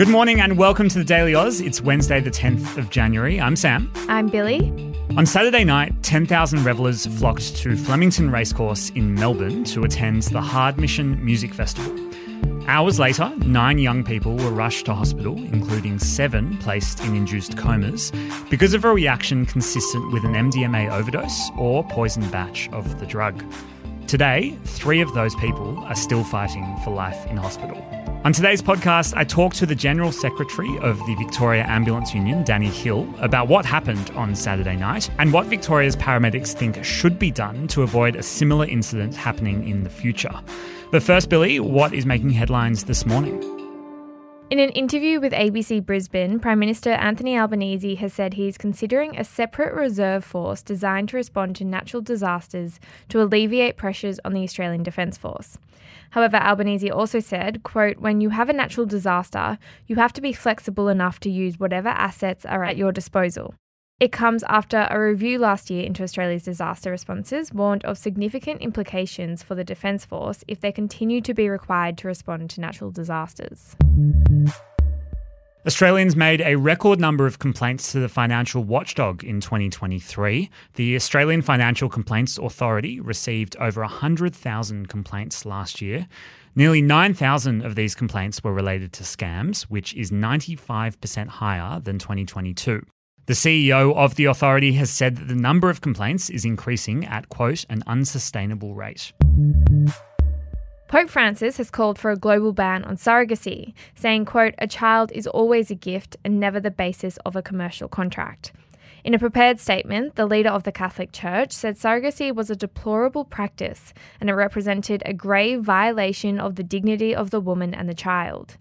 Good morning and welcome to the Daily Oz. It's Wednesday, the 10th of January. I'm Sam. I'm Billi. On Saturday night, 10,000 revellers flocked to Flemington Racecourse in Melbourne to attend the Hardmission Music Festival. Hours later, nine young people were rushed to hospital, including seven placed in induced comas, because of a reaction consistent with an MDMA overdose or poison batch of the drug. Today, three of those people are still fighting for life in hospital. On today's podcast, I talked to the General Secretary of the Victoria Ambulance Union, Danny Hill, about what happened on Saturday night and what Victoria's paramedics think should be done to avoid a similar incident happening in the future. But first, Billi, what is making headlines this morning? In an interview with ABC Brisbane, Prime Minister Anthony Albanese has said he is considering a separate reserve force designed to respond to natural disasters to alleviate pressures on the Australian Defence Force. However, Albanese also said, quote, when you have a natural disaster, you have to be flexible enough to use whatever assets are at your disposal. It comes after a review last year into Australia's disaster responses warned of significant implications for the Defence Force if they continue to be required to respond to natural disasters. Australians made a record number of complaints to the financial watchdog in 2023. The Australian Financial Complaints Authority received over 100,000 complaints last year. Nearly 9,000 of these complaints were related to scams, which is 95% higher than 2022. The CEO of the authority has said that the number of complaints is increasing at, quote, an unsustainable rate. Pope Francis has called for a global ban on surrogacy, saying, quote, a child is always a gift and never the basis of a commercial contract. In a prepared statement, the leader of the Catholic Church said surrogacy was a deplorable practice and it represented a grave violation of the dignity of the woman and the child.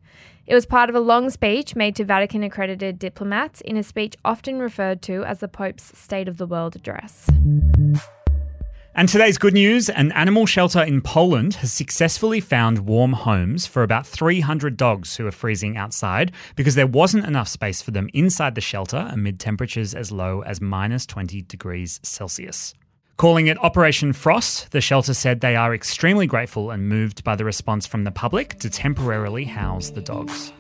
It was part of a long speech made to Vatican accredited diplomats in a speech often referred to as the Pope's State of the World address. And today's good news an animal shelter in Poland has successfully found warm homes for about 300 dogs who are freezing outside because there wasn't enough space for them inside the shelter amid temperatures as low as minus 20 degrees Celsius. Calling it Operation Frost, the shelter said they are extremely grateful and moved by the response from the public to temporarily house the dogs.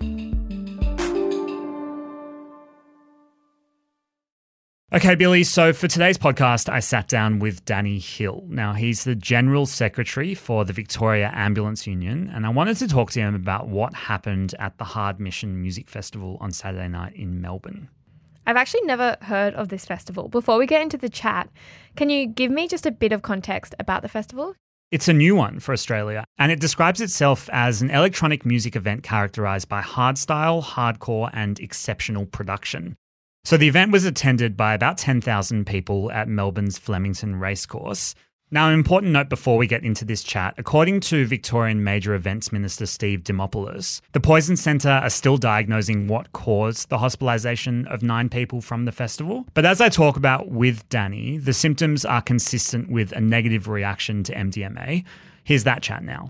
Okay, Billi. So for today's podcast, I sat down with Danny Hill. Now, he's the General Secretary for the Victoria Ambulance Union, and I wanted to talk to him about what happened at the Hardmission Music Festival on Saturday night in Melbourne. I've actually never heard of this festival. Before we get into the chat, can you give me just a bit of context about the festival? It's a new one for Australia, and it describes itself as an electronic music event characterised by hardstyle, hardcore, and exceptional production. So the event was attended by about 10,000 people at Melbourne's Flemington Racecourse. Now, an important note before we get into this chat according to Victorian Major Events Minister Steve Dimopoulos, the Poison Centre are still diagnosing what caused the hospitalisation of nine people from the festival. But as I talk about with Danny, the symptoms are consistent with a negative reaction to MDMA. Here's that chat now.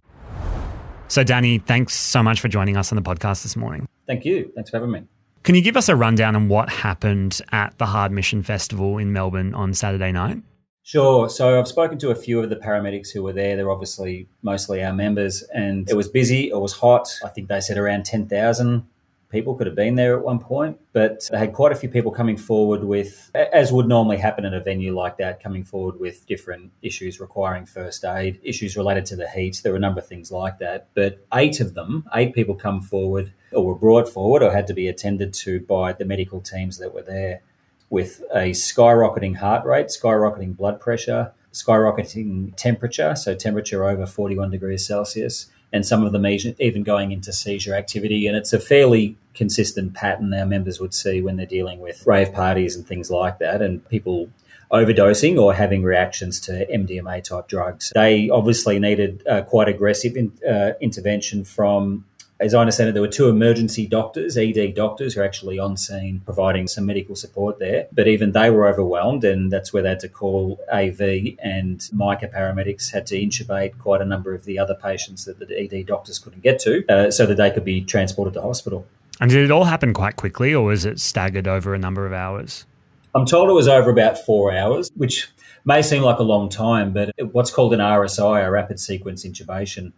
So, Danny, thanks so much for joining us on the podcast this morning. Thank you. Thanks for having me. Can you give us a rundown on what happened at the Hardmission Festival in Melbourne on Saturday night? Sure. So I've spoken to a few of the paramedics who were there. They're obviously mostly our members, and it was busy. It was hot. I think they said around 10,000 people could have been there at one point, but they had quite a few people coming forward with, as would normally happen at a venue like that, coming forward with different issues requiring first aid, issues related to the heat. There were a number of things like that. But eight of them, eight people come forward or were brought forward or had to be attended to by the medical teams that were there with a skyrocketing heart rate, skyrocketing blood pressure, skyrocketing temperature, so temperature over 41 degrees Celsius, and some of them even going into seizure activity. And it's a fairly consistent pattern our members would see when they're dealing with rave parties and things like that, and people overdosing or having reactions to MDMA type drugs. They obviously needed uh, quite aggressive in, uh, intervention from As I understand it, there were two emergency doctors, ED doctors, who are actually on scene providing some medical support there. But even they were overwhelmed, and that's where they had to call AV, and MICA paramedics had to intubate quite a number of the other patients that the ED doctors couldn't get to uh, so that they could be transported to hospital. And did it all happen quite quickly, or was it staggered over a number of hours? I'm told it was over about four hours, which may seem like a long time, but what's called an RSI, a rapid sequence intubation,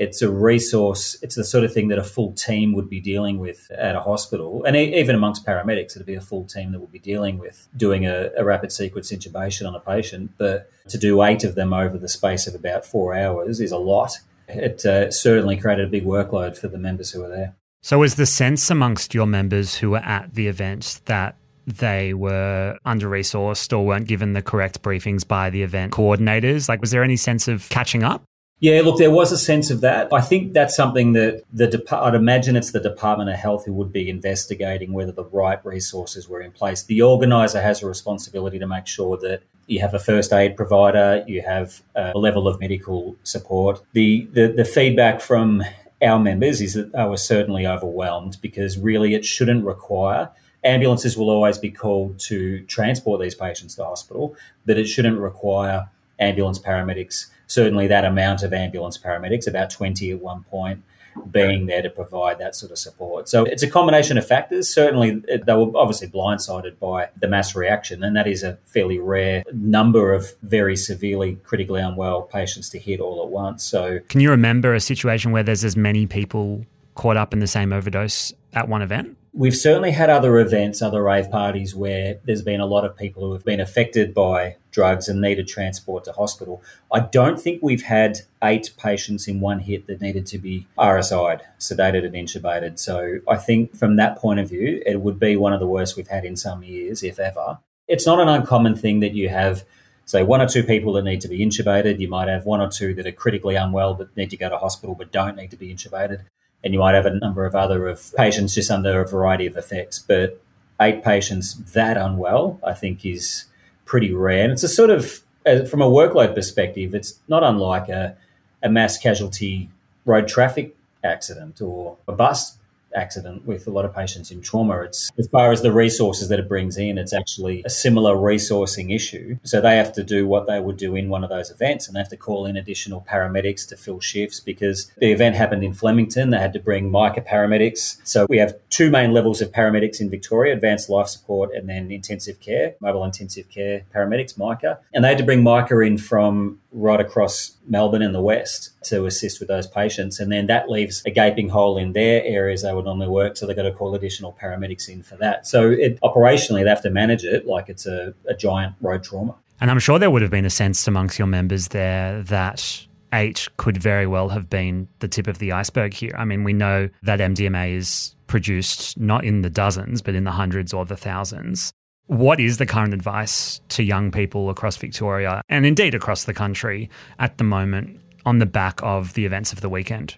it's a resource. It's the sort of thing that a full team would be dealing with at a hospital, and even amongst paramedics, it'd be a full team that would be dealing with doing a, a rapid sequence intubation on a patient. But to do eight of them over the space of about four hours is a lot. It uh, certainly created a big workload for the members who were there. So, was the sense amongst your members who were at the event that they were under resourced or weren't given the correct briefings by the event coordinators? Like, was there any sense of catching up? Yeah, look, there was a sense of that. I think that's something that the I'd imagine it's the Department of Health who would be investigating whether the right resources were in place. The organizer has a responsibility to make sure that you have a first aid provider, you have a level of medical support. The the, the feedback from our members is that they were certainly overwhelmed because really it shouldn't require ambulances will always be called to transport these patients to hospital, but it shouldn't require ambulance paramedics certainly that amount of ambulance paramedics, about 20 at one point, being there to provide that sort of support. So it's a combination of factors. Certainly, they were obviously blindsided by the mass reaction, and that is a fairly rare number of very severely critically unwell patients to hit all at once. So, can you remember a situation where there's as many people caught up in the same overdose at one event? We've certainly had other events, other rave parties where there's been a lot of people who have been affected by drugs and needed transport to hospital. I don't think we've had eight patients in one hit that needed to be RSI'd, sedated and intubated. So I think from that point of view, it would be one of the worst we've had in some years, if ever. It's not an uncommon thing that you have say one or two people that need to be intubated. You might have one or two that are critically unwell but need to go to hospital but don't need to be intubated and you might have a number of other of patients just under a variety of effects. But eight patients that unwell, I think, is pretty rare. And it's a sort of, uh, from a workload perspective, it's not unlike a, a mass casualty road traffic accident or a bus accident with a lot of patients in trauma. It's as far as the resources that it brings in, it's actually a similar resourcing issue. So they have to do what they would do in one of those events and they have to call in additional paramedics to fill shifts because the event happened in Flemington. They had to bring MICA paramedics. So we have two main levels of paramedics in Victoria, advanced life support and then intensive care, mobile intensive care paramedics, MICA. And they had to bring MICA in from right across Melbourne and the west to assist with those patients. And then that leaves a gaping hole in their areas they would normally work. So they've got to call additional paramedics in for that. So it, operationally, they have to manage it like it's a, a giant road trauma. And I'm sure there would have been a sense amongst your members there that eight could very well have been the tip of the iceberg here. I mean, we know that MDMA is produced not in the dozens, but in the hundreds or the thousands. What is the current advice to young people across Victoria and indeed across the country at the moment on the back of the events of the weekend?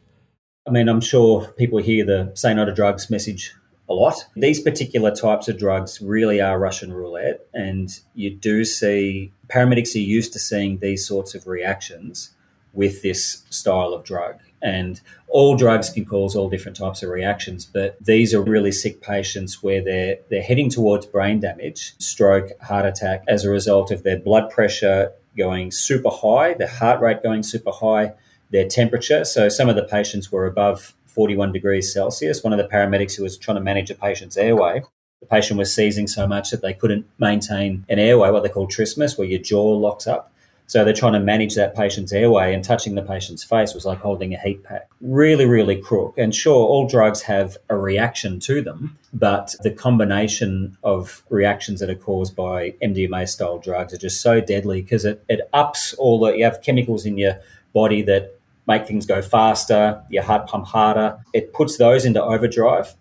I mean, I'm sure people hear the say no to drugs message a lot. These particular types of drugs really are Russian roulette, and you do see paramedics are used to seeing these sorts of reactions with this style of drug. And all drugs can cause all different types of reactions, but these are really sick patients where they're they're heading towards brain damage, stroke, heart attack as a result of their blood pressure going super high, their heart rate going super high, their temperature. So some of the patients were above 41 degrees Celsius. One of the paramedics who was trying to manage a patient's airway, the patient was seizing so much that they couldn't maintain an airway, what they call trismus, where your jaw locks up. So they're trying to manage that patient's airway and touching the patient's face was like holding a heat pack. Really, really crook. And sure, all drugs have a reaction to them, but the combination of reactions that are caused by MDMA style drugs are just so deadly because it, it ups all the, you have chemicals in your body that make things go faster, your heart pump harder. It puts those into overdrive.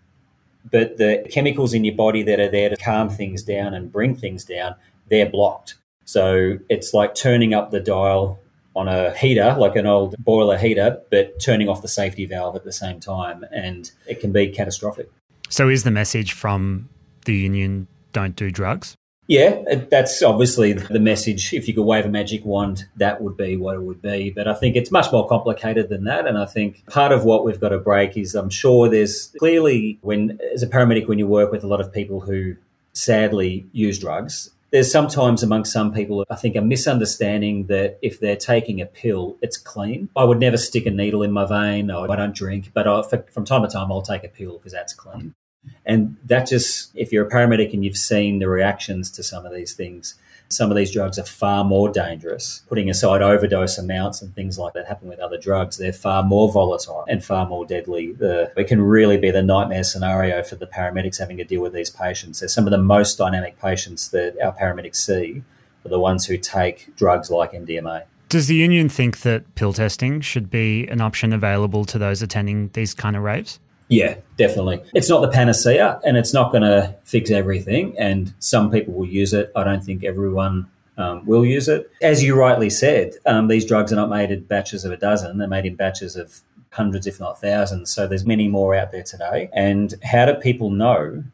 But the chemicals in your body that are there to calm things down and bring things down, they're blocked. So it's like turning up the dial on a heater, like an old boiler heater, but turning off the safety valve at the same time. And it can be catastrophic. So, is the message from the union don't do drugs? Yeah, that's obviously the message. If you could wave a magic wand, that would be what it would be. But I think it's much more complicated than that. And I think part of what we've got to break is I'm sure there's clearly, when as a paramedic, when you work with a lot of people who sadly use drugs, there's sometimes among some people, I think, a misunderstanding that if they're taking a pill, it's clean. I would never stick a needle in my vein. I don't drink, but I, from time to time, I'll take a pill because that's clean. And that just, if you're a paramedic and you've seen the reactions to some of these things, some of these drugs are far more dangerous. Putting aside overdose amounts and things like that happen with other drugs, they're far more volatile and far more deadly. It can really be the nightmare scenario for the paramedics having to deal with these patients. They're some of the most dynamic patients that our paramedics see are the ones who take drugs like MDMA. Does the union think that pill testing should be an option available to those attending these kind of raves? Yeah, definitely. It's not the panacea and it's not going to fix everything. And some people will use it. I don't think everyone um, will use it. As you rightly said, um, these drugs are not made in batches of a dozen, they're made in batches of hundreds, if not thousands. So there's many more out there today. And how do people know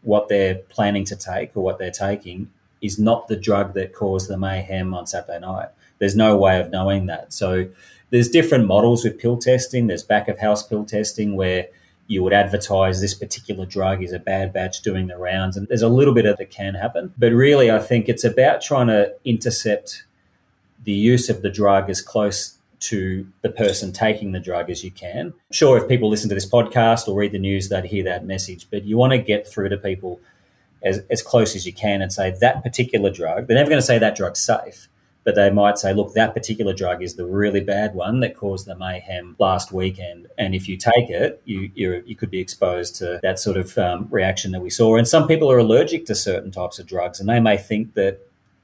what they're planning to take or what they're taking is not the drug that caused the mayhem on Saturday night? There's no way of knowing that. So there's different models with pill testing. There's back of house pill testing where you would advertise this particular drug is a bad batch doing the rounds. And there's a little bit of that can happen. But really, I think it's about trying to intercept the use of the drug as close to the person taking the drug as you can. Sure, if people listen to this podcast or read the news, they'd hear that message, but you want to get through to people as, as close as you can and say that particular drug, they're never going to say that drug's safe but they might say, look, that particular drug is the really bad one that caused the mayhem last weekend. And if you take it, you, you could be exposed to that sort of um, reaction that we saw. And some people are allergic to certain types of drugs, and they may think that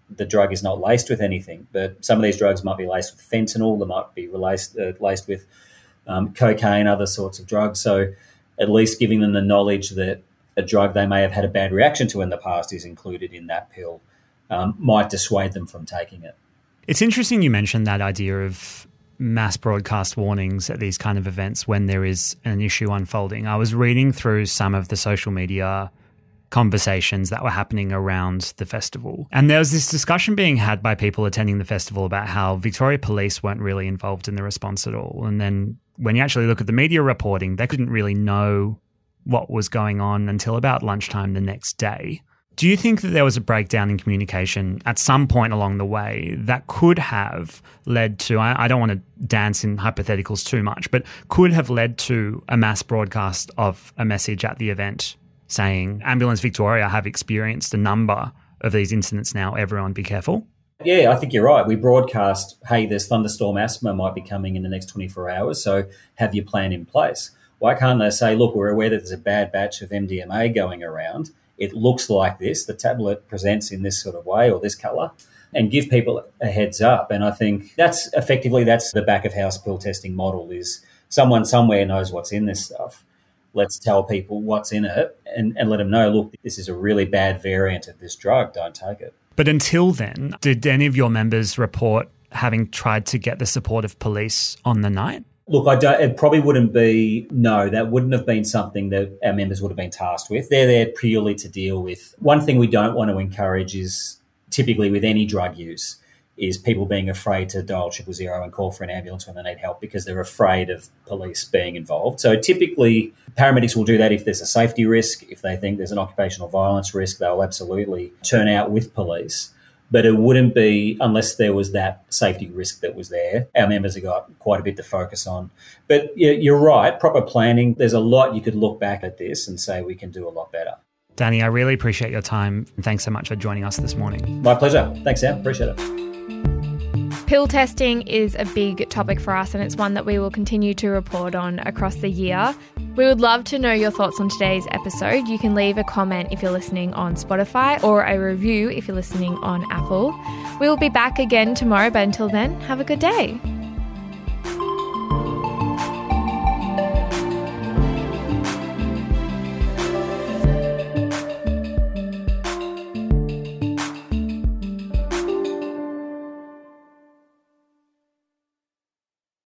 the drug is not laced with anything. But some of these drugs might be laced with fentanyl, they might be laced, uh, laced with um, cocaine, other sorts of drugs. So at least giving them the knowledge that a drug they may have had a bad reaction to in the past is included in that pill um, might dissuade them from taking it. It's interesting you mentioned that idea of mass broadcast warnings at these kind of events when there is an issue unfolding. I was reading through some of the social media conversations that were happening around the festival. And there was this discussion being had by people attending the festival about how Victoria Police weren't really involved in the response at all. And then when you actually look at the media reporting, they couldn't really know what was going on until about lunchtime the next day. Do you think that there was a breakdown in communication at some point along the way that could have led to, I, I, don't want to dance in hypotheticals too much, but could have led to a mass broadcast of a message at the event saying, Ambulance Victoria have experienced a number of these incidents now, everyone be careful? Yeah, I think you're right. We broadcast, hey, there's thunderstorm asthma might be coming in the next 24 hours, so have your plan in place. Why can't they say, look, we're aware that there's a bad batch of MDMA going around it looks like this, the tablet presents in this sort of way or this color, and give people a heads up. And I think that's effectively that's the back of house pill testing model is someone somewhere knows what's in this stuff. Let's tell people what's in it and, and let them know, look, this is a really bad variant of this drug. Don't take it. But until then, did any of your members report having tried to get the support of police on the night? Look, I don't, it probably wouldn't be, no, that wouldn't have been something that our members would have been tasked with. They're there purely to deal with. One thing we don't want to encourage is typically with any drug use is people being afraid to dial triple zero and call for an ambulance when they need help because they're afraid of police being involved. So typically, paramedics will do that if there's a safety risk, if they think there's an occupational violence risk, they'll absolutely turn out with police but it wouldn't be unless there was that safety risk that was there. Our members have got quite a bit to focus on. But you're right, proper planning, there's a lot you could look back at this and say we can do a lot better. Danny, I really appreciate your time. Thanks so much for joining us this morning. My pleasure. Thanks, Sam. Appreciate it. Pill testing is a big topic for us, and it's one that we will continue to report on across the year. We would love to know your thoughts on today's episode. You can leave a comment if you're listening on Spotify or a review if you're listening on Apple. We will be back again tomorrow, but until then, have a good day.